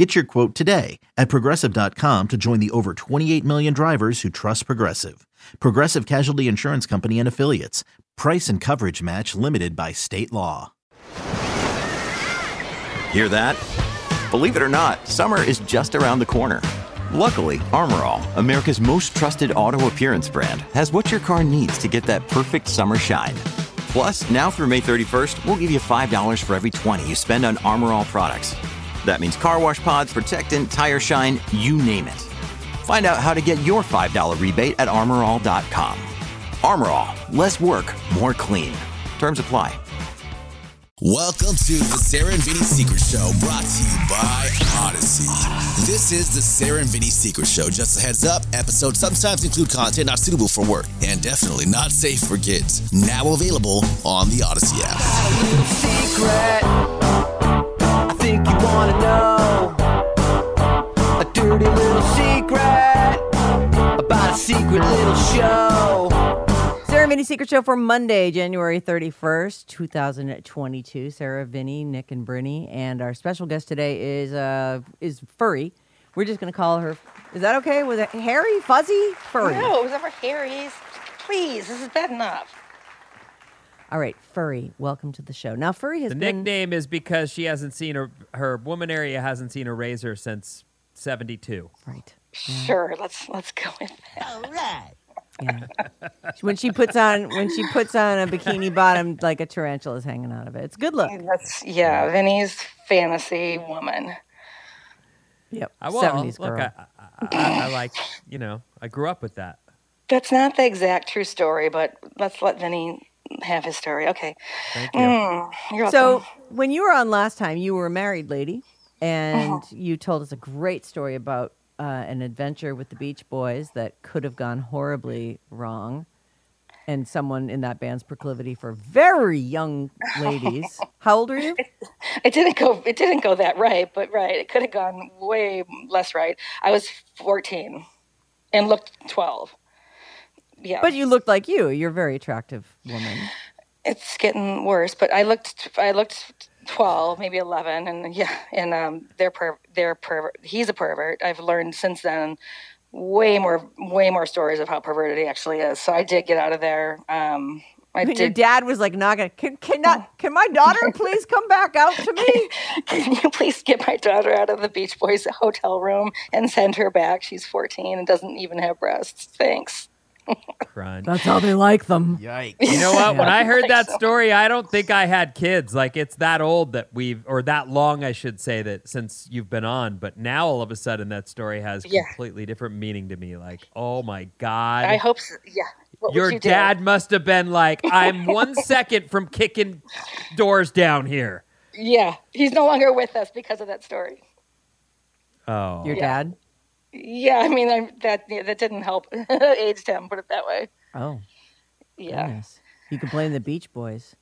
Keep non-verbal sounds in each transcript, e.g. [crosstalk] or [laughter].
Get your quote today at progressive.com to join the over 28 million drivers who trust Progressive. Progressive Casualty Insurance Company and Affiliates. Price and coverage match limited by state law. Hear that? Believe it or not, summer is just around the corner. Luckily, Armor All, America's most trusted auto appearance brand, has what your car needs to get that perfect summer shine. Plus, now through May 31st, we'll give you $5 for every 20 you spend on Armor All products. That means car wash pods, protectant, tire shine, you name it. Find out how to get your $5 rebate at armorall.com. Armor All, less work, more clean. Terms apply. Welcome to the Sarah and Vinny Secret Show, brought to you by Odyssey. This is the Sarah and Vinny Secret Show. Just a heads up, episodes sometimes include content not suitable for work and definitely not safe for kids. Now available on the Odyssey app. Wanna know a dirty little secret about a secret little show. Sarah and Vinny Secret Show for Monday, January 31st, 2022. Sarah, Vinny, Nick, and Brittany. And our special guest today is uh is Furry. We're just going to call her. Is that okay? Was it hairy, fuzzy, furry? No, it was never Harry's. Please, this is bad enough. All right, Furry, welcome to the show. Now, Furry has The been. nickname is because she hasn't seen her her woman area hasn't seen a razor since '72. Right. Sure, let's let's go with that. Yeah. when she puts on when she puts on a bikini bottom, like a tarantula is hanging out of it. It's good look. That's yeah, Vinny's fantasy woman. Yep. I well, 70s look, girl. I, I, I, I like you know I grew up with that. That's not the exact true story, but let's let Vinny have his story. Okay. Thank you. Mm, you're So welcome. when you were on last time, you were a married lady, and Uh-huh. you told us a great story about uh, an adventure with the Beach Boys that could have gone horribly wrong, and someone in that band's proclivity for very young ladies. [laughs] How old are you? it didn't go it didn't go that right, but right. It could have gone way less right. I was 14 and looked 12. Yeah. But you looked like you. You're a very attractive woman. it's getting worse but i looked i looked 12 maybe 11 and yeah and um they're per they're pervert he's a pervert i've learned since then way more way more stories of how perverted he actually is so i did get out of there um i When your did dad was like, "Not gonna can can not can my daughter please come back out to me?" [laughs] can you please get my daughter out of the beach boys hotel room and send her back she's 14 and doesn't even have breasts thanks Crunch. That's how they like them. Yikes. You know what? When I heard that story, I don't think I had kids. Like it's that old that we've, or that long, I should say, that since you've been on. But now all of a sudden, that story has Yeah. completely different meaning to me. Like, oh my god, i hope so. yeah what your you do? dad must have been like, I'm one [laughs] second from kicking doors down here. yeah he's no longer with us because of that story Oh, Your Yeah. dad? Yeah, I mean I, that yeah, that didn't help [laughs] aged him. Put it that way. Oh, Yeah, goodness. You can blame the Beach Boys.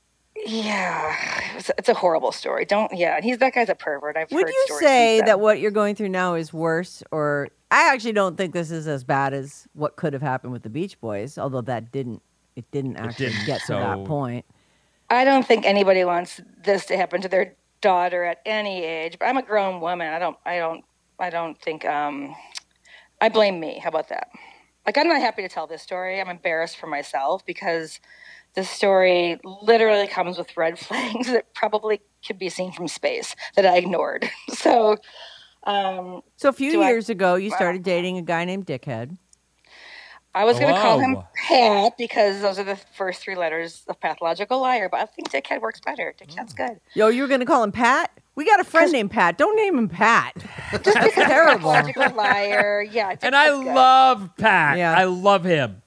yeah. It's, it's a horrible story. Don't. Yeah, he's that guy's a pervert. I've Would heard you say that then. what you're going through now is worse, or I actually don't think this is as bad as what could have happened with the Beach Boys, although that didn't it didn't actually didn't, get to that point. I don't think anybody wants this to happen to their daughter at any age. But I'm a grown woman. I don't. I don't. I don't think. Um, I blame me. How about that? Like I'm not happy to tell this story. I'm embarrassed for myself because this story literally comes with red [laughs] flags that probably could be seen from space that I ignored. [laughs] So. Um, So a few Do I- years ago, you started dating a guy named Dickhead. I was going to call him Pat because those are the first three letters of pathological liar, but I think Dickhead works better. Dickhead's good. Yo, you were going to call him Pat? We got a friend named Pat. Don't name him Pat. [laughs] Just That's terrible. Pathological liar. Yeah. and I good. love Pat. Yeah. I love him.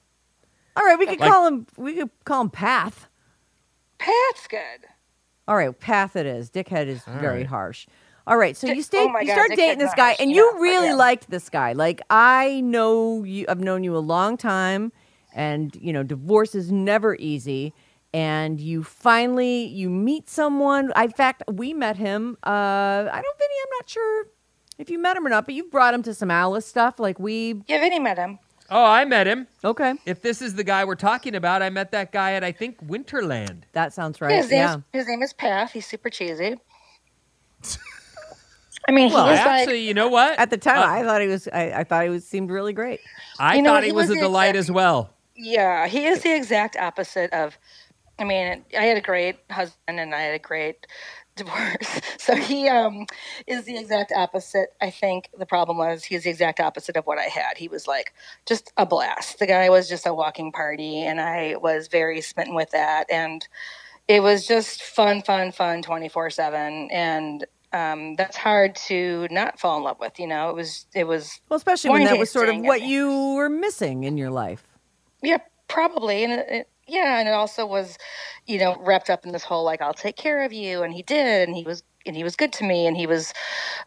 All right, we could Like- call him. We could call him Path. Pat's good. All right, Path it is. Dickhead is very right. harsh. All right, so you stayed. oh you God, started dating Dickhead's this guy, and yeah, you really yeah. liked this guy. Like I know you. I've known you a long time, and you know divorce is never easy and you finally you meet someone in fact we met him uh i don't vinny i'm not sure if you met him or not but you brought him to some alice stuff like we Yeah, Vinny met him. Oh, I met him. okay If this is the guy we're talking about, I met that guy at I think Winterland. that sounds right his, name yeah is, his name is Path. He's super cheesy. [laughs] I mean, Well, he is Actually, like you know what? at the time Uh, i thought he was i, I thought he was seemed really great I You know, thought he he was, was a delight exact- as well. Yeah, he is the exact opposite of. I mean, I had a great husband and I had a great [laughs] divorce. So he um, is the exact opposite. I think the problem was he's the exact opposite of what I had. He was like just a blast. The guy was just a walking party, and I was very smitten with that. And it was just fun, fun, fun, twenty four seven. And um, that's hard to not fall in love with. You know, it was it was well especially when that was sort of what you were missing in your life Yeah, probably, and it, it, yeah, and it also was, you know, wrapped up in this whole like I'll take care of you, and he did, and he was and he was good to me, and he was,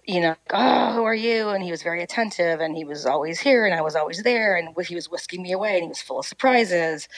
you know, oh, who are you? And he was very attentive, and he was always here, and I was always there, and he was whisking me away, and he was full of surprises,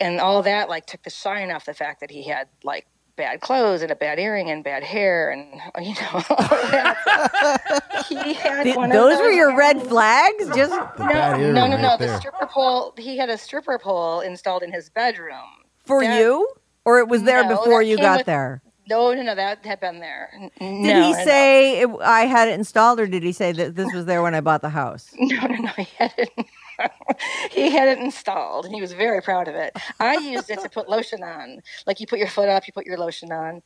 and all that like took the shine off the fact that he had like bad clothes and a bad earring and bad hair and you know all that. [laughs] he had Th- one of those were your red flags just no, bad no, no, no. right The there. stripper pole. He had a stripper pole installed in his bedroom. for That- you or it was there No, before you got with- there No, no, no. That had been there. N- Did no, he no, say it, I had it installed, or did he say that this was there when I bought the house? [laughs] No, no, no. He had it. [laughs] he had it installed, and he was very proud of it. I used it to put lotion on. Like you put your foot up, you put your lotion on.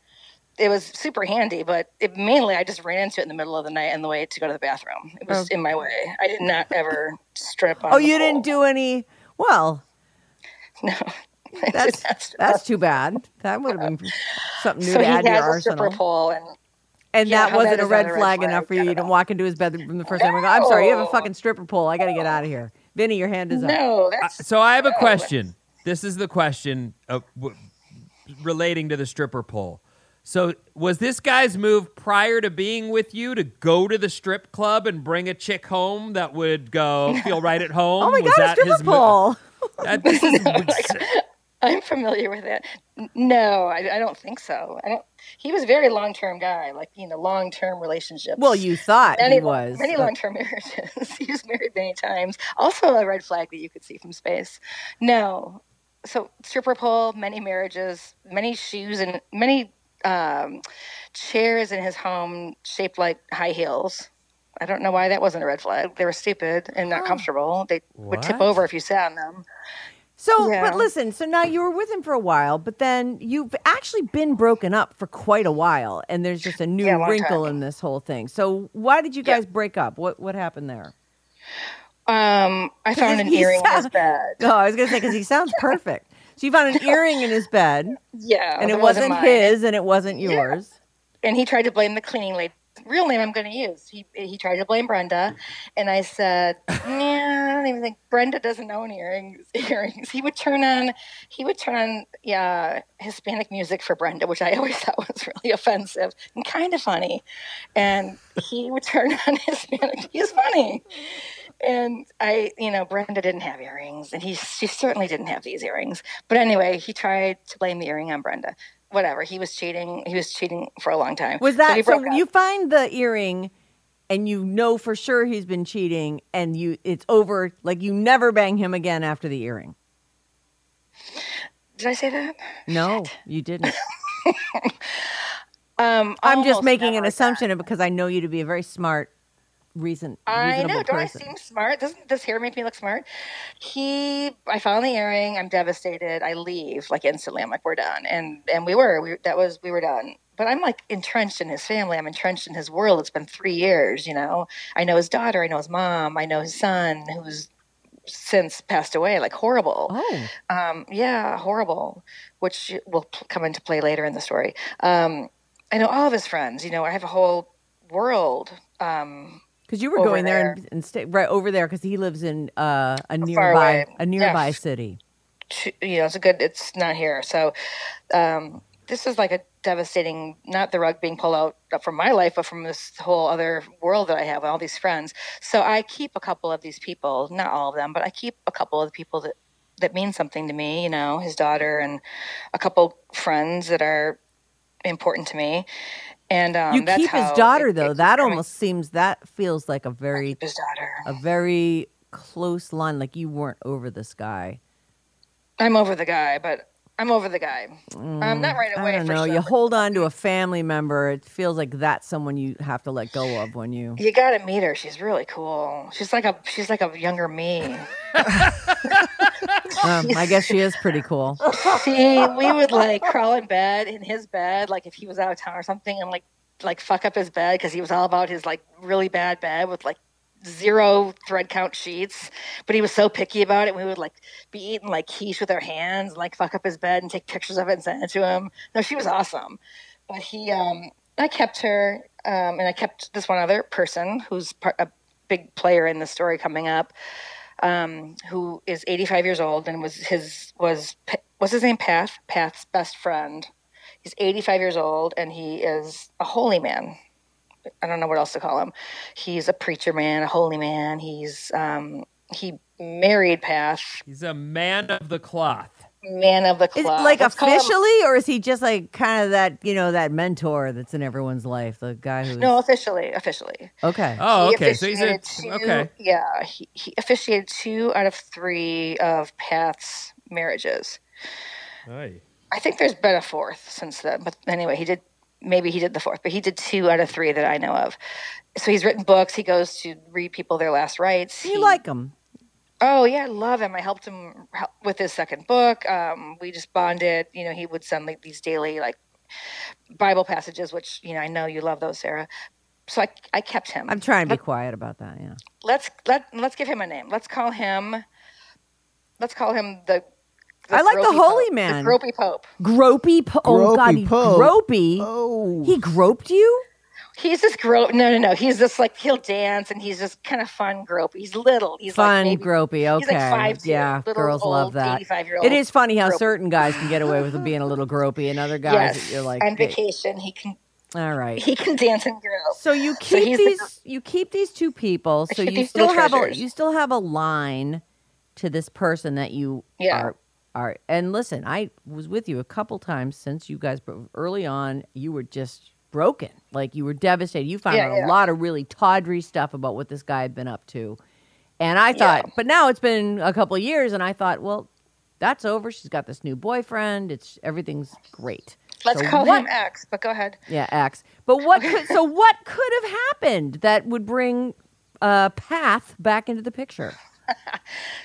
It was super handy, but it, mainly I just ran into it in the middle of the night on the way to go to the bathroom. It was oh. in my way. I did not ever strip on. Oh, you didn't do any. Well, [laughs] No. [laughs] That's that's too bad. That would have been something new So to add to your a stripper arsenal. pole, and And Yeah, that wasn't bad a red a red flag flag? enough for you. Didn't walk into his bedroom the first time. and go, I'm sorry, you have a fucking stripper pole. I got to get out of here. Vinny, your hand is up. no, uh, that's So I have a question. This is the question of, w- relating to the stripper pole. So was this guy's move prior to being with you to go to the strip club and bring a chick home that would go feel right at [laughs] home? Oh my was god, a that stripper his mo- pole. That- this is [laughs] [laughs] I'm familiar with that. No, I, I don't think so. I don't. He was a very long term guy, like you know, long term relationships. Well, you thought many, he was. many long term [laughs] marriages. he was married many times. Also, a red flag that you could see from space. No, so stripper pole, many marriages, many shoes, and many um, chairs in his home shaped like high heels. I don't know why that wasn't a red flag. They were stupid and not comfortable. They would tip over if you sat on them. So, Yeah. but listen, so now you were with him for a while, but then you've actually been broken up for quite a while, and there's just a new Yeah, wrinkle time. in this whole thing. So, why did you Yeah. guys break up? What what happened there? Um, I [laughs] found an earring in his bed. Oh, I was gonna say because he sounds perfect. So you found an [laughs] earring in his bed, Yeah, and it wasn't wasn't his, and it wasn't yours. And he tried to blame the cleaning lady. Real name I'm going to use. He he tried to blame Brenda, and I said, [laughs] "Yeah, I don't even think Brenda doesn't own earrings." [laughs] Earrings. He would turn on, he would turn on, yeah, Hispanic music for Brenda, which I always [laughs] thought was really offensive and kind of funny. And he would turn on Hispanic. He's funny. And I, you know, Brenda didn't have earrings, and he she certainly didn't have these earrings. But anyway, he tried to blame the earring on Brenda. Whatever, he was cheating. He was cheating for a long time. Was that so? up. You find the earring, and you know for sure he's been cheating, and you it's over. Like you never bang him again after the earring. Did I say that? No, you didn't. [laughs] Um, I'm just making an assumption because I know you to be a very smart, reason, I know. Don't I seem smart? Doesn't this hair make me look smart? He, I found the earring. I'm devastated. I leave like instantly. I'm like, we're done, and and we were. We that was we were done. But I'm like entrenched in his family. I'm entrenched in his world. It's been three years. You know, I know his daughter. I know his mom. I know his son, who's since passed away. Like horrible. Oh, Um, yeah, horrible, which will come into play later in the story. Um, I know all of his friends. You know, I have a whole world. Um, because you were going there, there. and, and stay right over there because he lives in uh, a nearby a nearby Yeah. city. you know, it's a good. It's not here. So, um, this is like a devastating. Not the rug being pulled out from my life, but from this whole other world that I have, all these friends. So I keep a couple of these people, not all of them, but I keep a couple of the people that that mean something to me. You know, his daughter and a couple friends that are important to me. And um, you keep his daughter it- though. That almost seems that feels like a very his daughter. a very close line. Like you weren't over this guy. I'm over the guy, but I'm over the guy. I'm not right away. Mm, I don't know. sure, You hold on to a family member. It feels like that's someone you have to let go of when you. You gotta meet her. She's really cool. She's like a she's like a younger me. [laughs] Um, I guess she is pretty cool. [laughs] She we would like crawl in bed in his bed, like if he was out of town or something, and like like fuck up his bed because he was all about his like really bad bed with like zero thread count sheets. But he was so picky about it. We would like be eating like quiche with our hands, like fuck up his bed and take pictures of it and send it to him. No, she was awesome. But he, um, I kept her, um, and I kept this one other person who's part, a big player in the story coming up um, who is 85 years old and was his was what's his name Path Path's best friend. He's 85 years old and he is a holy man. I don't know what else to call him. He's a preacher man, a holy man. He's um, he married Path, He's a man of the cloth. man of the Is club. like Let's call him- officially, or is he just like kind of that you know that mentor that's in everyone's life? The guy who? no, officially, officially. okay. Oh, He okay. So he's a two- okay. Yeah, he, he officiated two out of three of Path's marriages. Aye. I think there's been a fourth since then. But anyway, he did maybe he did the fourth, but he did two out of three that I know of. So he's written books. He goes to read people their last rites. you He- like him? Oh yeah, I love him. I helped him help with his second book. Um, we just bonded. You know, he would send like these daily like Bible passages, which you know I know you love those, Sarah. So I I kept him. I'm trying to be quiet about that. Yeah. let's let let's give him a name. Let's call him. Let's call him the. I like the Holy Pope, Man. the Gropey Pope. Gropey. Po- oh God, Gropey he Pope. gropey. Oh. He groped you? He's just grope. No, no, no. He's just like he'll dance and he's just kind of fun grope. He's little. He's like Fun maybe, gropey. Okay. He's like five. yeah, little girls old, love that. 85 year old. It is funny how gropey. certain guys can get away with [laughs] being a little gropey, and other guys Yes, you're like, on "Hey." vacation he can all right. he can dance and grope. So you So keep the- these you keep these two people. So you still little have a you still have a line to this person that you Yeah. are are. And listen, I was with you a couple times since you guys bro- early on. You were just broken, like you were devastated. You found Yeah, out a lot of really tawdry stuff about what this guy had been up to. And I thought, Yeah. but now it's been a couple of years, and I thought, well, that's over. She's got this new boyfriend. It's everything's great. Let's So call what- him X. But go ahead. yeah, X. But what could so [laughs] what could have happened that would bring uh Path back into the picture?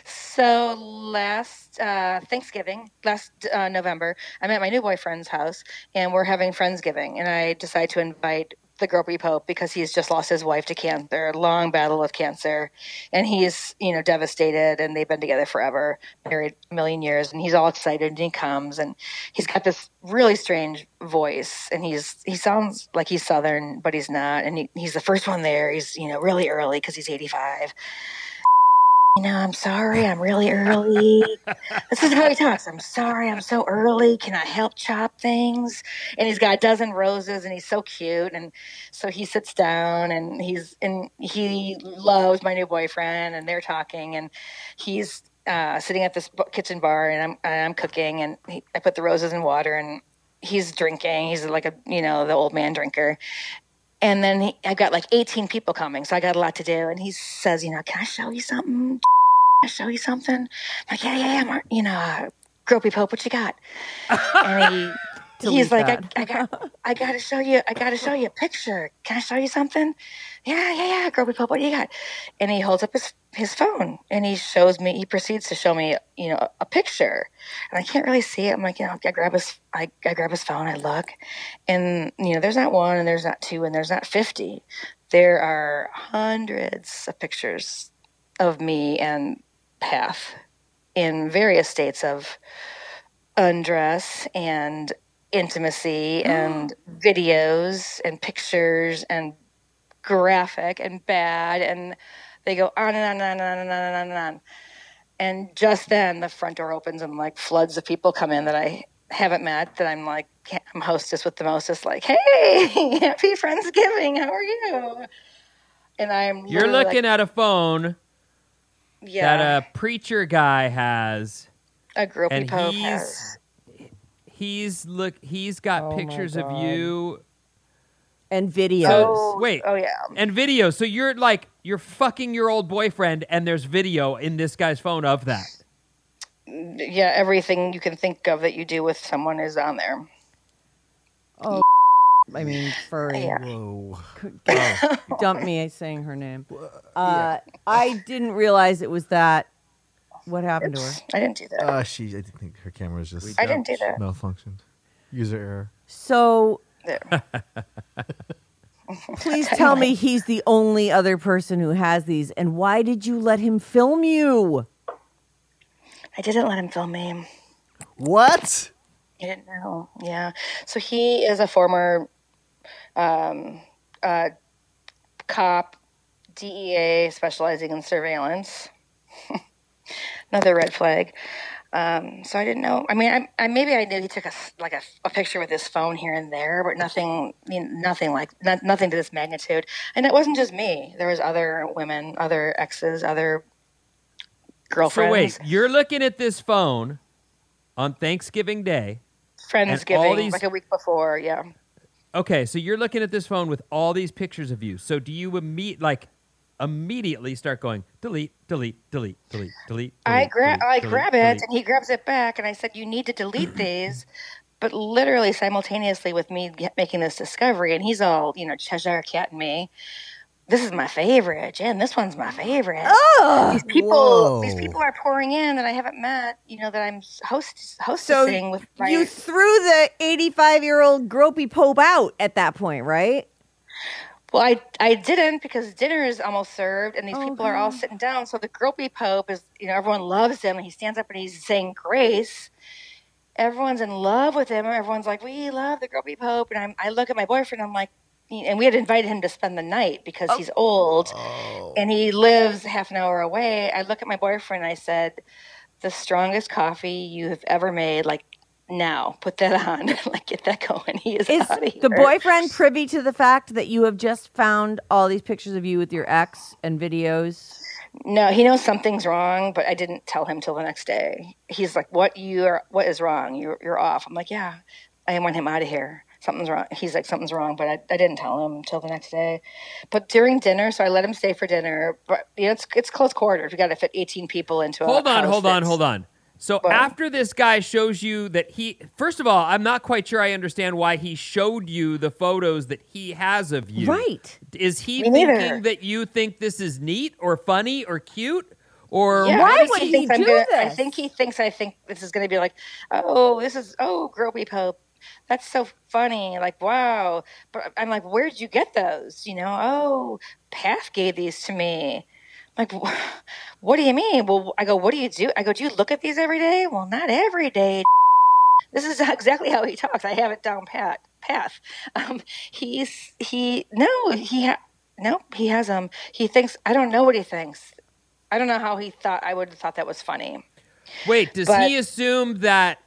So last uh, Thanksgiving, last uh, November, I'm at my new boyfriend's house, and we're having friendsgiving, and I decide to invite the Gropey Pope because he's just lost his wife to cancer, a long battle with cancer, and he's you know devastated, and they've been together forever, married a million years, and he's all excited, and he comes, and he's got this really strange voice, and he's he sounds like he's Southern, but he's not, and he, he's the first one there. He's you know really early because he's 85 you know, I'm sorry, I'm really early. this is how he talks. I'm sorry, I'm so early. Can I help chop things? And he's got a dozen roses and he's so cute. And so he sits down and he's, and he loves my new boyfriend and they're talking and he's uh, sitting at this kitchen bar and I'm, and I'm cooking and he, I put the roses in water and he's drinking. He's like a, you know, the old man drinker. And then he, I got like 18 people coming, so I got a lot to do. And he says, you know, can I show you something? Can I show you something? I'm like, yeah, yeah, yeah, Mar- you know, uh, Gropey Pope, what you got? And he, Delete he's like, that. I, [laughs] I got, I got to show you, I got to show you a picture. Can I show you something? Yeah, yeah, yeah, Gropey Pope, what do you got? And he holds up his his phone and he shows me. He proceeds to show me, you know, a, a picture, and I can't really see it. I'm like, you know, I grab his, I, I grab his phone, I look, and you know, there's not one, and there's not two, and there's not fifty. There are hundreds of pictures of me and Path in various states of undress and intimacy and oh. videos and pictures and graphic and bad and they go on and on and on and on and on and on. And just then the front door opens and like floods of people come in that I haven't met that I'm like I'm hostess with the mostest like, hey, [laughs] happy Friendsgiving, how are you? And I'm You're looking like, at a phone yeah, that a preacher guy has a groupie and he's has. He's look he's got Oh pictures of you And videos. Oh, wait. Oh yeah. and video. So you're like you're fucking your old boyfriend, and there's video in this guy's phone of that. Yeah, everything you can think of that you do with someone is on there. Oh, [laughs] I mean, furry. Yeah. Whoa. Dump me saying her name. [laughs] Uh, I didn't realize it was that. What happened to her? I didn't do that. Uh, she, I think her camera was just I didn't do that. malfunctioned. User error. So There. [laughs] please [laughs] tell me he's the only other person who has these. And why did you let him film you? I didn't let him film me. What? I didn't know. Yeah. So he is a former um, uh, cop, DEA, specializing in surveillance. [laughs] Another red flag. Um, so I didn't know. I mean, I, I maybe I knew he took a like a, a picture with his phone here and there, but nothing, I mean, nothing like not, nothing to this magnitude. And it wasn't just me. There was other women, other exes, other So girlfriends, wait, you're looking at this phone on Thanksgiving Day. friendsgiving, these- like a week before. Yeah. Okay, so you're looking at this phone with all these pictures of you. So do you meet like immediately start going delete, delete, delete, delete, delete? I grab delete, I delete, grab it delete? and he grabs it back and I said you need to delete these but literally simultaneously with me get, making this discovery and he's all you know Cheshire cat and me this is my favorite Jen this one's my favorite Oh, these people these people are pouring in that I haven't met you know that I'm host So with my you threw the 85 year old gropey pope out at that point, right? Well, I I didn't because dinner is almost served, and these Oh, people are all sitting down. So the gropey pope is, you know, everyone loves him, and he stands up and he's saying grace. Everyone's in love with him. Everyone's like, "We love the gropey pope," and I'm, I look at my boyfriend. And I'm like, and we had invited him to spend the night because oh. he's old oh. and he lives half an hour away. I look at my boyfriend. and I said, "The strongest coffee you have ever made, like." Now, put that [laughs] on. [laughs] like, get that going. He is, Is out of here. the boyfriend privy to the fact that you have just found all these pictures of you with your ex and videos? No, he knows something's wrong, but I didn't tell him till the next day. He's like, "What you are? What is wrong? You're you're off." I'm like, "Yeah, I want him out of here. Something's wrong." He's like, "Something's wrong," but I, I didn't tell him till the next day. But during dinner, so I let him stay for dinner. But you know, it's it's close quarters. We got to fit 18 people into a Hold on, house hold on, that's- hold on. So What? after this guy shows you that he, first of all, I'm not quite sure I understand why he showed you the photos that he has of you. Right. Is he Me neither. thinking that you think this is neat or funny or cute? Or Yeah, Why would he I'm do gonna- I think he thinks I think this is going to be like, oh, this is oh, Gropey Pope. That's so funny. Like, wow. But I'm like, where'd you get those? You know, oh, Path gave these to me. Like, what do you mean? Well, I go, what do you do? I go, do you look at these every day? Well, not every day. [laughs] This is [laughs] exactly how he talks. I have it down pat. Path. [laughs] Um, he's he no he ha- no he has um he thinks I don't know what he thinks. I don't know how he thought I would have thought that was funny. wait, does But- he assume that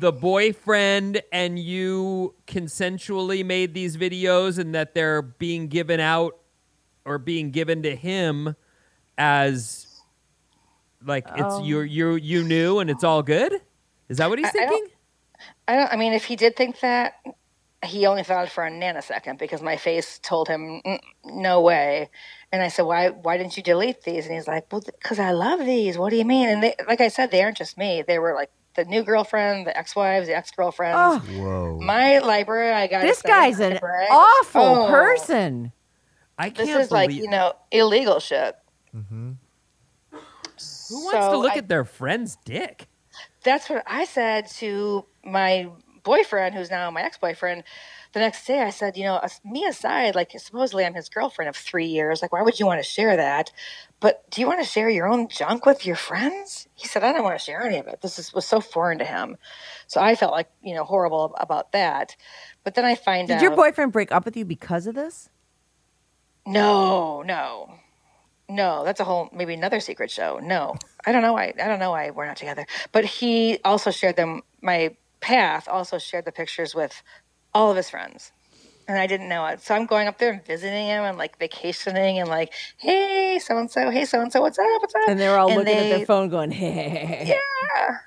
the boyfriend and you consensually made these videos and that they're being given out or being given to him as like it's Oh. you you you knew and it's all good? Is that what he's I- I don't- thinking? I don't. I mean, if he did think that, he only thought it for a nanosecond because my face told him "Mm, no way. And I said, why? Why didn't you delete these? And he's like, well, because I love these. What do you mean? And they, like I said, they aren't just me. They were like the new girlfriend, the ex-wives, the ex-girlfriends. Oh, Whoa. My library, I got this guy's an awful Oh. person. I can't This is like you know illegal shit. Mm-hmm. who wants to look I- at their friend's dick. that's what I said to my boyfriend, who's now my ex boyfriend. The next day, I said, you know, me aside, like supposedly I'm his girlfriend of three years. Like, why would you want to share that? But do you want to share your own junk with your friends? He said, I don't want to share any of it. This is, was so foreign to him. So I felt like, you know, horrible about that. But then I find Did out. Did your boyfriend break up with you because of this? No, no, no. That's a whole maybe another secret show. No, I don't know why. I don't know why we're not together. But he also shared them. My path also shared the pictures with all of his friends. and I didn't know it. So I'm going up there and visiting him and like vacationing and like, hey, so and so, hey, so and so, what's up, what's up? And they're all looking at their phone, going, "Hey, Yeah,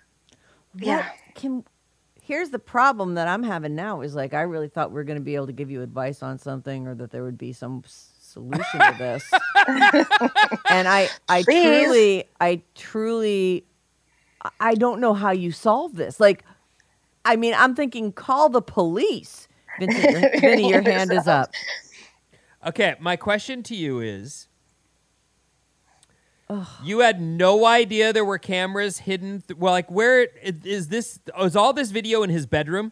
yeah. What can here's the problem that I'm having now is like I really thought we are going to be able to give you advice on something or that there would be some solution to this. and I I [laughs] Please. truly I truly I- I don't know how you solve this. Like I mean, I'm thinking call the police. Vincent, your, [laughs] Vinny, your hand is up. [laughs] Okay, my question to you is You had no idea there were cameras hidden. Th- well, like, where is, is this? Is all this video in his bedroom?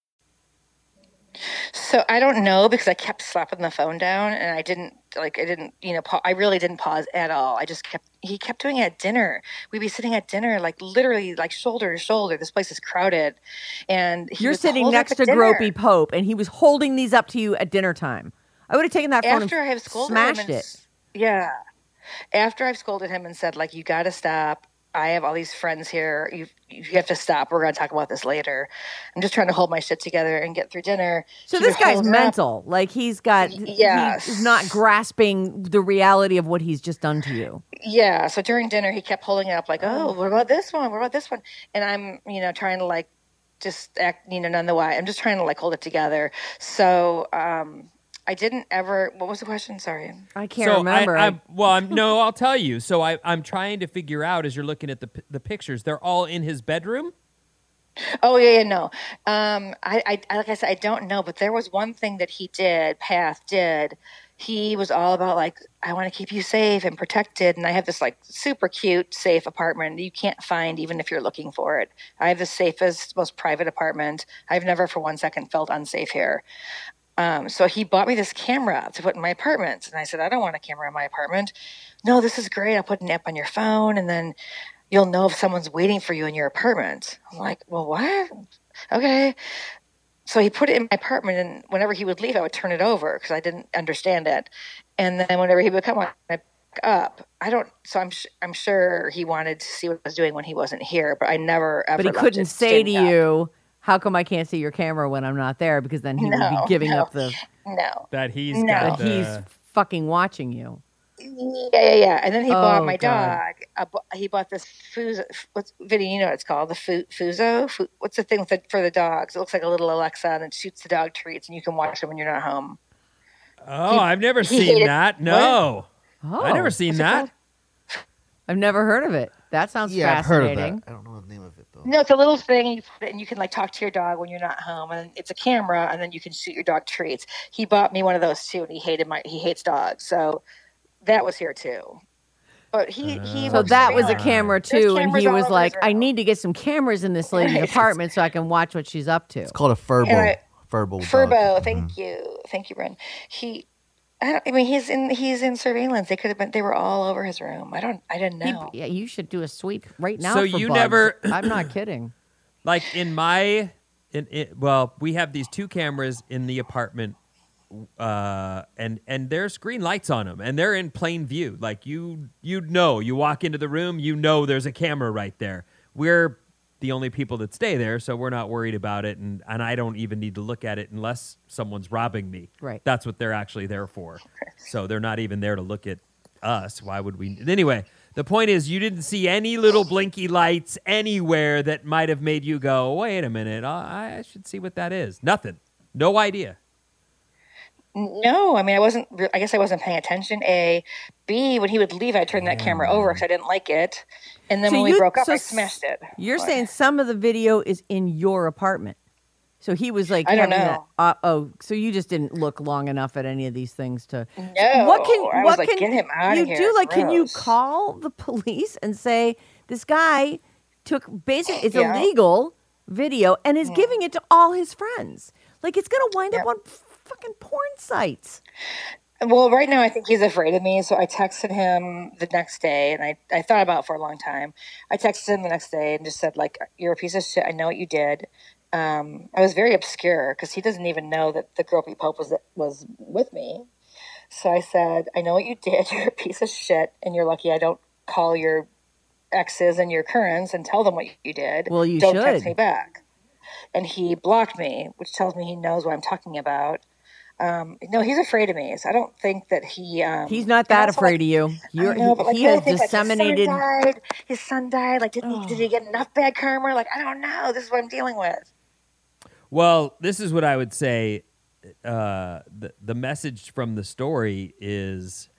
So I don't know because I kept slapping the phone down and I didn't like I didn't you know pa- I really didn't pause at all. I just kept he kept doing it at dinner. We'd be sitting at dinner like literally like shoulder to shoulder. This place is crowded, and he You're sitting next to dinner. Gropey Pope and he was holding these up to you at dinner time. I would have taken that phone after I have scolded smashed him and, it. Yeah, after I've scolded him and said like you got to stop. I have all these friends here. You you have to stop. We're going to talk about this later. I'm just trying to hold my shit together and get through dinner. So this guy's hold up. mental. Like he's got Y- yes. he's not grasping the reality of what he's just done to you. Yeah. So during dinner, he kept holding it up like, "Oh, what about this one? What about this one?" And I'm, you know, trying to like just act, you know, none the why. I'm just trying to like hold it together. So um, I didn't ever. What was the question? Sorry. I can't so remember. I, I- I, well, I'm, no, I'll tell you. So I, I'm trying to figure out as you're looking at the the pictures. They're all in his bedroom. Oh yeah, yeah, no. Um, I, I, I- like I said, I don't know, but there was one thing that he did. Path did. He was all about like, I want to keep you safe and protected, and I have this like super cute, safe apartment you can't find even if you're looking for it. I have the safest, most private apartment. I've never for one second felt unsafe here. Um, so he bought me this camera to put in my apartment, and I said, I don't want a camera in my apartment. No, this is great. I'll put an app on your phone, and then you'll know if someone's waiting for you in your apartment. I'm like, well, what? Okay. So he put it in my apartment, and whenever he would leave, I would turn it over because I didn't understand it. And then whenever he would come on, I pick up. I don't. So I'm sh- I'm sure he wanted to see what I was doing when he wasn't here, but I never ever. but he couldn't say to up. you, "How come I can't see your camera when I'm not there?" Because then he would be giving no. up the No. That he's No. got that the. he's fucking watching you. Yeah, yeah, yeah. And then he bought Oh, my God. dog. A, he bought this Fuzo. What's Vinny? You know what it's called? The fu, Fuzo. Fu, what's the thing with the, for the dogs? It looks like a little Alexa, and it shoots the dog treats, and you can watch them when you're not home. oh, I've never seen hated- that. No, Oh, I never seen that. I've never heard of it. That sounds Yeah, I've heard of fascinating. that. I don't know the name of it though. No, it's a little thing, and you, put it, and you can like talk to your dog when you're not home, and it's a camera, and then you can shoot your dog treats. He bought me one of those too, and he hated my he hates dogs, so that was here too. But he he ah. So that was a camera too, and he was like, "I need to get some cameras in this [laughs] lady's Right. apartment so I can watch what she's up to." It's called a furbo. Furbo. dog. Furbo, thank mm-hmm. you, thank you, Bryn. He, I, don't, I mean, he's in he's in surveillance. They could have been. They were all over his room. I don't. I didn't He- know. yeah, you should do a sweep right now. So for you bugs. never- [clears throat] I'm not kidding. [clears throat] like in my in, in well we have these two cameras in the apartment uh and and there's green lights on them and they're in plain view like you you know you walk into the room you know there's a camera right there we're the only people that stay there so we're not worried about it and and I don't even need to look at it unless someone's robbing me Right. that's what they're actually there for so they're not even there to look at us why would we anyway the point is you didn't see any little blinky lights anywhere that might have made you go wait a minute i, I should see what that is nothing no idea No, I mean, I wasn't. I guess I wasn't paying attention. A, B. When he would leave, I turned that camera over because I didn't like it. And then So when we broke up, so I smashed it. You're What? saying some of the video is in your apartment. So he was like, I don't know. that- uh, oh, so you just didn't look long enough at any of these things to. No, what can I what was like, can get him out you here. do? Like, can you call the [laughs] police and say this guy took basic? It's Yeah. illegal video and is giving it to all his friends. Like, it's gonna wind up on fucking porn sites. Well, right now I think he's afraid of me, so I texted him the next day, and I, I thought about it for a long time. I texted him the next day and just said like, "You're a piece of shit. I know what you did." Um, I was very obscure because he doesn't even know that the Gropey Pope was was with me. So I said, "I know what you did. [laughs] You're a piece of shit, and you're lucky I don't call your exes and your currents and tell them what you did. Well, you don't text me back." And he blocked me, which tells me he knows what I'm talking about. Um, no, he's afraid of me. So I don't think that he. Um, He's not that afraid like, of you. I You're, know, but, like, he has think, like, disseminated. His son died. His son died. Like, didn't he, did he get enough bad karma? Like, I don't know. This is what I'm dealing with. Well, this is what I would say. Uh, the the message from the story is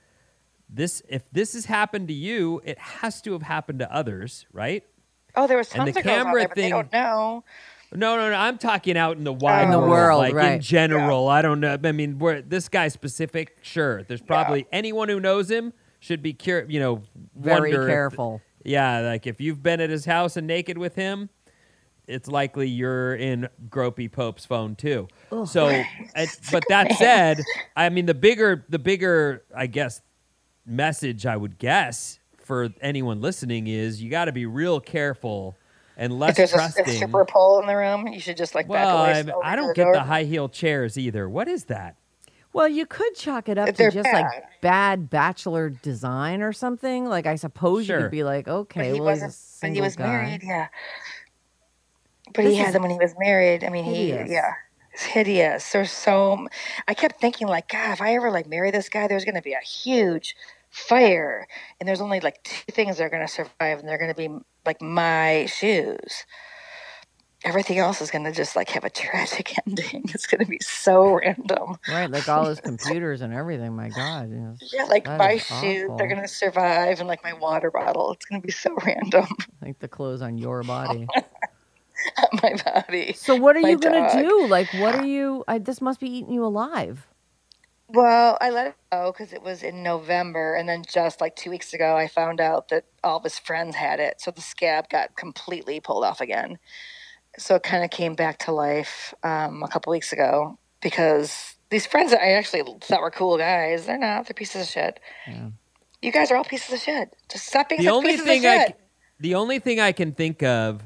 this: if this has happened to you, it has to have happened to others, right? Oh, there was And the of girls out camera there, but they don't know. No, no, no. I'm talking out in the wide In the world, like in right. general. I don't know. I mean, this guy specific, sure. There's probably anyone who knows him should be cur- You know, Very wonder if- careful. yeah, like if you've been at his house and naked with him, it's likely you're in Gropey Pope's phone too. So, [laughs] and- but that said, I mean the bigger, the bigger, I guess, message I would guess for anyone listening is you got to be real careful and less If less there's a, a trusting. stripper pole in the room, you should just like back away. I, I don't the get door. the high heel chairs either. What is that? Well, you could chalk it up to just bad. like bad bachelor design or something. Like I suppose you could be like, But okay, he well, a wasn't when single he was guy. married. Yeah, but This he is had them when he was married. I mean, hideous. he yeah, it's hideous. There's so. I kept thinking like, God, if I ever like marry this guy, there's going to be a huge fire, and there's only like two things that are going to survive, and they're going to be like my shoes. Everything else is going to just like have a tragic [laughs] ending. It's going to be so random. Right, like all his [laughs] computers and everything. My God, you know, Yeah, like my shoes, awful. they're going to survive, and like my water bottle, it's going to be so [laughs] random like the clothes on your body. my body. So what are you gonna do? Like, what are you? I, this must be eating you alive. Well, I let it go because it was in November, and then just like two weeks ago, I found out that all of his friends had it, so the scab got completely pulled off again. So it kind of came back to life um, a couple weeks ago because these friends that I actually thought were cool guys, they're not. They're pieces of shit. You guys are all pieces of shit. Just stop being the only pieces thing of shit. the only thing I can think of,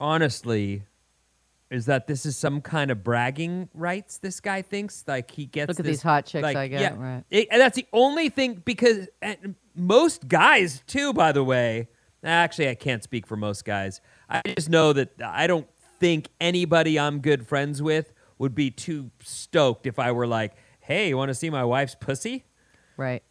honestly, is that this is some kind of bragging rights. This guy thinks like he gets. Look at this- these hot chicks like, I get, Yeah, right. It- and that's the only thing because most guys too. By the way, actually, I can't speak for most guys. I just know that I don't think anybody I'm good friends with would be too stoked if I were like, "Hey, you want to see my wife's pussy?" Right.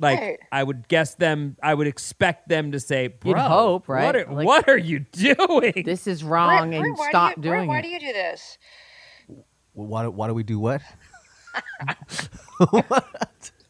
Like Right. I would guess them, I would expect them to say, "Bro, You'd hope, right? What are, Like- what are you [laughs] doing?" This is wrong, Brett, and why stop do you, Brett, doing why it. do you do this? Why, do- why do we do what? what? [laughs]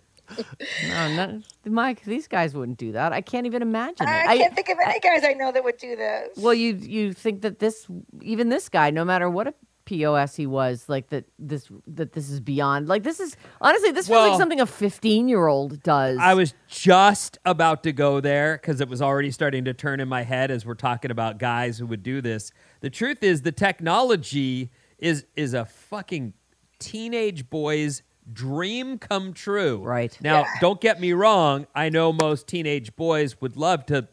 No, not, Mike. These guys wouldn't do that. I can't even imagine it. I, can't think of any guys I know that would do this. Well, you you think that this even this guy, no matter what a pos he was, like that this that this is beyond. Like this is honestly, this feels Well- like something a fifteen year old does. I was just about to go there because it was already starting to turn in my head as we're talking about guys who would do this. The truth is, the technology is is a fucking teenage boy's dream come true. Right. now, Yeah. don't get me wrong. I know most teenage boys would love to.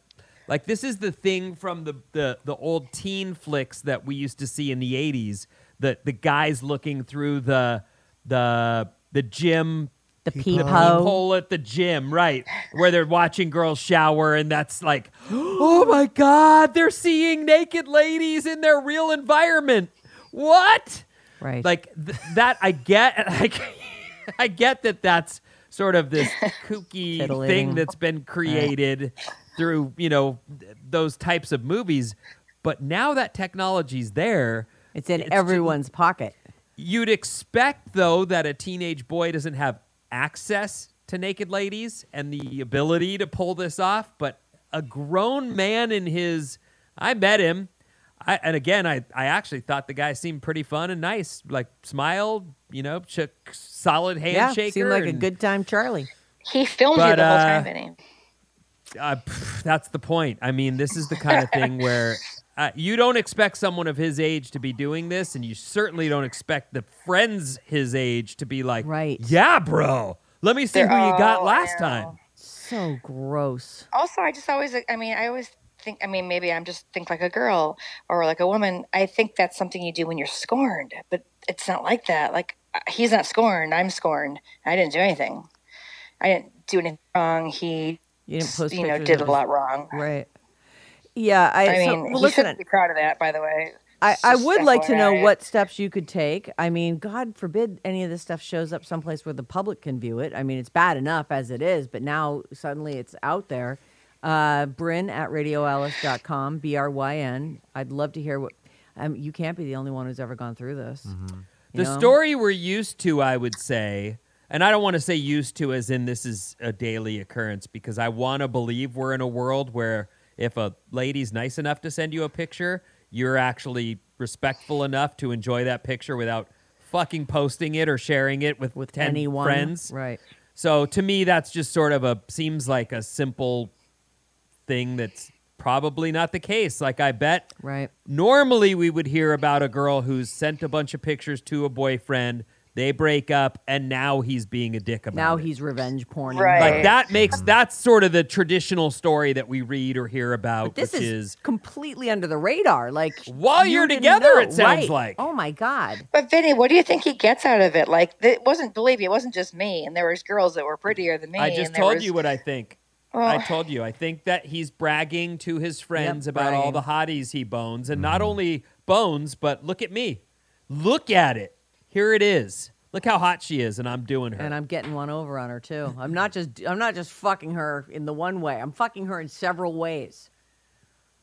Like this is the thing from the, the, the old teen flicks that we used to see in the '80s. The the guys looking through the the the gym the Peephole. peephole. hole at the gym, right? Where they're watching girls shower, and that's like, oh my God, they're seeing naked ladies in their real environment. What? Right. Like th- that, I get. [laughs] Like, I get that that's sort of this [laughs] kooky thing that's been created through, you know, th- those types of movies. But now that technology's there, it's in ju- everyone's pocket. You'd expect, though, that a teenage boy doesn't have access to naked ladies and the ability to pull this off, but a grown man in his. I met him. I, and again, I, I actually thought the guy seemed pretty fun and nice. Like, smiled, you know, shook solid handshake. Yeah, handshake. seemed like a good time, Charlie. he filmed you But, the whole uh, time, Vinny. uh, pff, that's the point. I mean, this is the kind of thing [laughs] where uh, you don't expect someone of his age to be doing this, and you certainly don't expect the friends his age to be like, Right. Yeah, bro. Let me see They're- who you got last know. time. So gross. also i just always i mean i always think i mean maybe i'm just think like a girl or like a woman i think that's something you do when you're scorned but it's not like that like uh, he's not scorned i'm scorned i didn't do anything i didn't do anything wrong he You didn't post you know did a lot wrong Right. Yeah, I, i so- mean well, he listen, shouldn't be proud of that by the way I, I would like to know FYI. what steps you could take. I mean, God forbid any of this stuff shows up someplace where the public can view it. I mean, it's bad enough as it is, but now suddenly it's out there. Uh, Bryn at radioalice.com, B R Y N. I'd love to hear what. Um, you can't be the only one who's ever gone through this. you The know? story we're used to, I would say, and I don't want to say used to as in this is a daily occurrence because I want to believe we're in a world where if a lady's nice enough to send you a picture, you're actually respectful enough to enjoy that picture without fucking posting it or sharing it with, with 10 anyone. friends. Right. So to me, that's just sort of a seems like a simple thing that's probably not the case. Like I bet Right. normally we would hear about a girl who's sent a bunch of pictures to a boyfriend, they break up, and now he's being a dick about Now it. Now he's revenge porn. Right. like that makes mm-hmm. that's sort of the traditional story that we read or hear about, But this which is, is completely under the radar. Like While you you're together, know. it sounds Right. like. Oh my God. but Vinny, what do you think he gets out of it? Like, it wasn't. Believe me, it wasn't just me. And there was girls that were prettier than me. I just and told was- you what I think. I told you. I think that he's bragging to his friends about all the hotties he bones, and not mm-hmm. only bones, but look at me. Look at it. Here it is. Look how hot she is, and I'm doing her. And I'm getting one over on her too. I'm not just I'm not just fucking her in the one way. I'm fucking her in several ways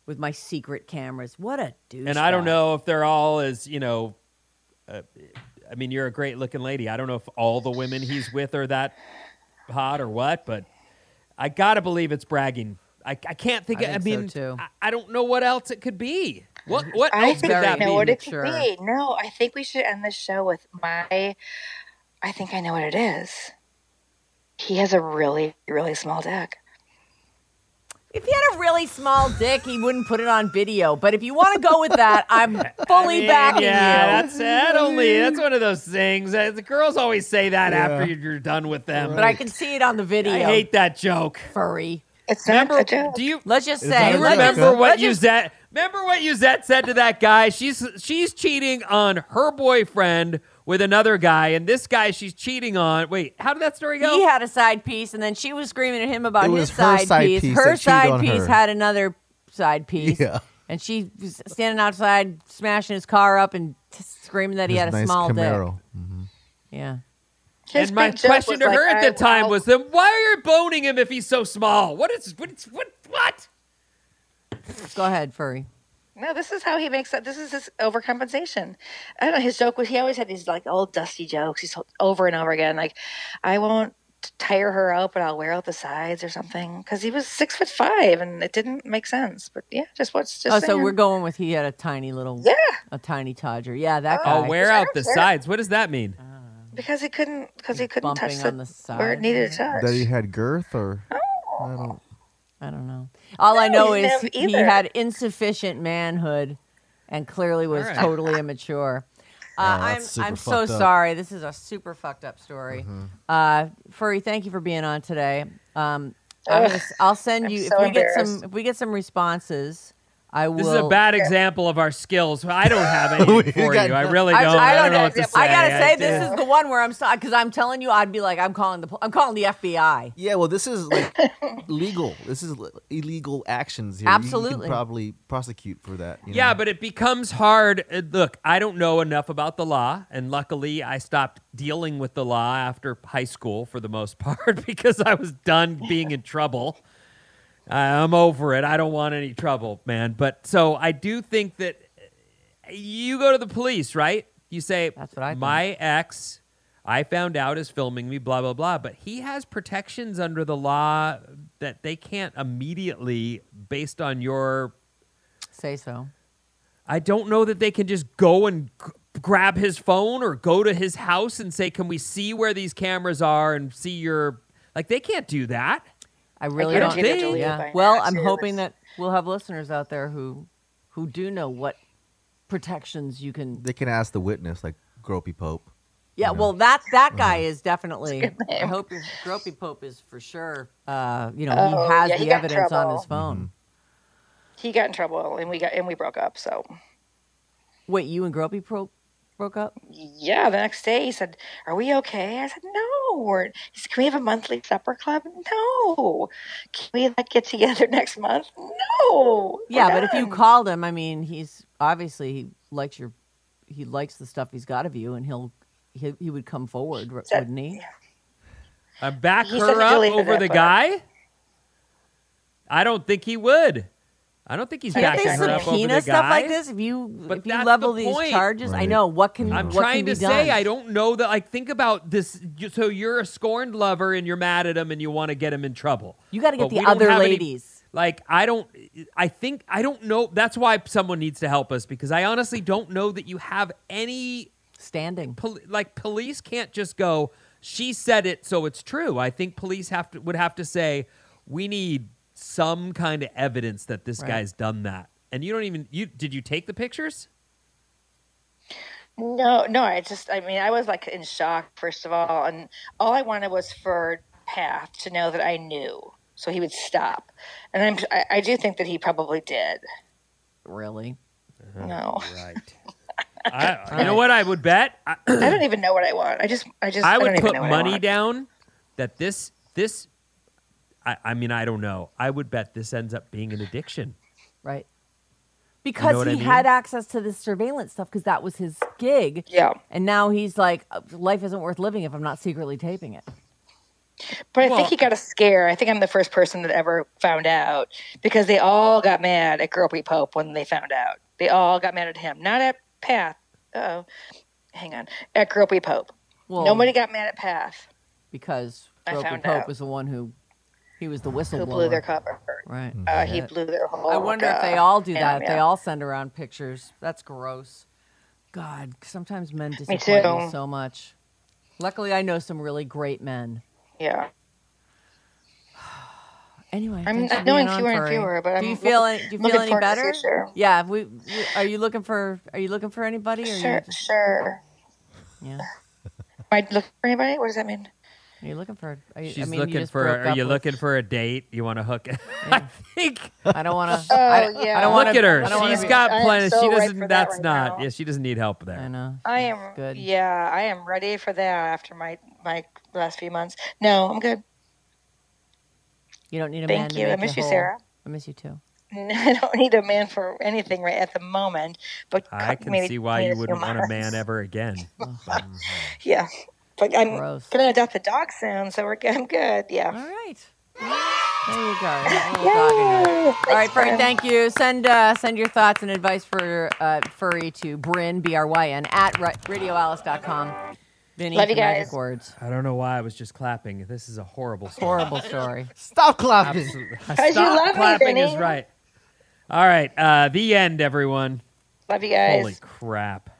with my secret cameras. What a douche. and I don't know if they're all as you know. Uh, I mean, you're a great looking lady. I don't know if all the women he's with are that hot or what, but I gotta believe it's bragging. I, I can't think. I of, I think so, mean, too. I, I don't know what else it could be. What what I else think could that I know be? what it mature. could be. No, I think we should end this show with my. I think I know what it is. He has a really, really small dick. If he had a really small dick, he wouldn't put it on video. But if you want to go with that, I'm [laughs] fully I mean, backing yeah, you. that's that only. That's one of those things. Uh, The girls always say that after you're, you're done with them. But I can see it on the video. I hate that joke. furry. It's not Remember? a joke. Do you Let's just say. that you a let's joke? just- remember what let's just- Uzette? Remember what Uzette said to that guy? She's she's cheating on her boyfriend with another guy, and this guy she's cheating on. Wait, how did that story go? He had a side piece, and then she was screaming at him about It his was her side, side piece. piece Her that side on piece her. had another side piece. Yeah. And she was standing outside, smashing his car up and t- screaming that he had a nice small Camaro. dick. Yeah. His and my question was to like, her at I- the time I- was, then why are you boning him if he's so small? What is what? Is, what? What? Go ahead, furry. No, this is how he makes that. This is his overcompensation. I don't know. His joke was he always had these like old dusty jokes. He's over and over again. Like, I won't tire her out, but I'll wear out the sides or something. Because he was six foot five, and it didn't make sense. But yeah, just what's just. oh, so we're going with he had a tiny little, Yeah, a tiny Todger. Yeah, that oh, guy. Oh, wear out the sides. What does that mean? Because he couldn't. Because he couldn't touch Bumping the, on the where it side. needed to touch. That he had girth or I don't. I don't know. All I know is he had insufficient manhood and clearly was All right. totally immature. [laughs] Uh, Oh, I'm I'm so up. sorry. This is a super fucked up story. Uh, Furry, thank you for being on today. Um, I'm Ugh, gonna, s- I'll send I'm you so if we get some if we get some responses. I will. This is a bad example of our skills. I don't have [laughs] anything We for got you. I really don't. I I don't know what to say. I gotta say, I this is the one where I'm because I'm telling you, I'd be like, I'm calling the I'm calling the FBI. Yeah, well, this is like [laughs] legal. This is illegal actions here. You- You, Absolutely. can probably prosecute for that. you Yeah, know? but it becomes hard. Uh, Look, I don't know enough about the law, and luckily, I stopped dealing with the law after high school for the most [laughs] part because I was done being in trouble. I'm over it. I don't want any trouble, man. But so I do think that uh, you go to the police, right? You say, That's what I think. My ex, I found out is filming me, blah blah blah. But he has protections under the law that they can't immediately, based on your Say so. I don't know that they can just go and g- grab his phone or go to his house and say, "Can we see where these cameras are and see your?" Like they can't do that. I really guarantee don't. they're yeah. Well, I'm too. hoping that we'll have listeners out there who who who do know what protections you can. They can ask the witness, like Gropey Pope. Yeah, well, that that guy Uh-huh. is definitely. I hope your Gropey Pope is for sure. Uh, you know, Oh, he has yeah, he the got in evidence on his trouble. phone. He got in trouble, and we got and we broke up. So Wait, you and Gropey Pro- broke up? yeah, the next day he said, "Are we okay?" I said, "No." We're, he said, "Can we have a monthly supper club?" No. Can we like get together [laughs] next month? No. We're Yeah, but if you done." called him, I mean, he's obviously he likes your, he likes the stuff he's got of you, and he'll he, he would come forward, r- Said- wouldn't he? Uh, back He her up over the guy? I don't think he would. I don't think he's Can't Can't backing they her up over subpoena the stuff guy. like this? If you But if you that's level the these point. charges, I Right. know what can be done. I'm what trying can be to done. say I don't know that. Like, think about this. You- So you're a scorned lover and you're mad at him and you want to get him in trouble. You got to get But the we don't other have any- ladies. like, I don't. I think I don't know. That's why someone needs to help us because I honestly don't know that you have any. standing. Pol- like, police can't just go. She said it, so it's true. I think police have to would have to say we need some kind of evidence that this Right. guy's done that. And you don't even you did you take the pictures? No, no, I just, I mean, I was like in shock, first of all. And all I wanted was for Path to know that I knew so he would stop. And I'm, I, I do think that he probably did. Really? Uh-huh. No, Right. [laughs] I, you know what I would bet? I, I don't even know what I want. I just, I just, I don't would even put know what money down that this this I, I mean I don't know. I would bet this ends up being an addiction. Right. Because what he I mean? had access to this surveillance stuff because that was his gig. Yeah. And now he's like, "Uh, life isn't worth living if I'm not secretly taping it. But I Well- think he got a scare. I think I'm the first person that ever found out because they all got mad at Gropey Pope when they found out. They all got mad at him, not at Path. Oh, hang on, at Gropey Pope. Well, Nobody got mad at Path because I Gropey Pope out. was the one who, he was the whistleblower. who blew their cover. Right. Uh, he blew their whole. I wonder if they all do yeah, that. If They all send around pictures. That's gross. God, sometimes men disappoint me, too. so much. Luckily, I know some really great men. Yeah. [sighs] Anyway, I'm knowing being on, fewer and fewer, but do you I'm feel looking- any, do you feel any forward to the better? future. Yeah. We, we are you looking for are you looking for anybody? Or are Sure, you just, sure. yeah. Am I looking for anybody? What does that mean? Are you looking for? Are you, She's I mean, looking just for are you with- looking for a date? You want to hook [laughs] I think I don't want to. Oh, I, yeah. I don't look want at her. I don't She's be- got plenty. so she doesn't for that that's right not. now. Yeah, she doesn't need help there. I know. I am Good. Yeah, I am ready for that after my my last few months. No, I'm good. You don't need a man. Thank to you. I miss you, whole. Sarah. I miss you too. [laughs] I don't need a man for anything right at the moment. But I can maybe see why you wouldn't want a man ever again. [laughs] Mm-hmm. Yeah, but I'm Gross. gonna adopt a dog soon, so we're good. I'm good. Yeah. All right. There you go. A little dog in there. All right, Furry, thank you. Send uh, send your thoughts and advice for uh, Furry to Bryn, B R Y N, at radioalice.com. Vinny, Love you the magic guys. words. I don't know why I was just clapping. This is a horrible story. Horrible story. [laughs] Stop clapping. Absolutely. [laughs] you Stop love me, clapping is right. All right, uh, the end, everyone. Love you guys. Holy crap.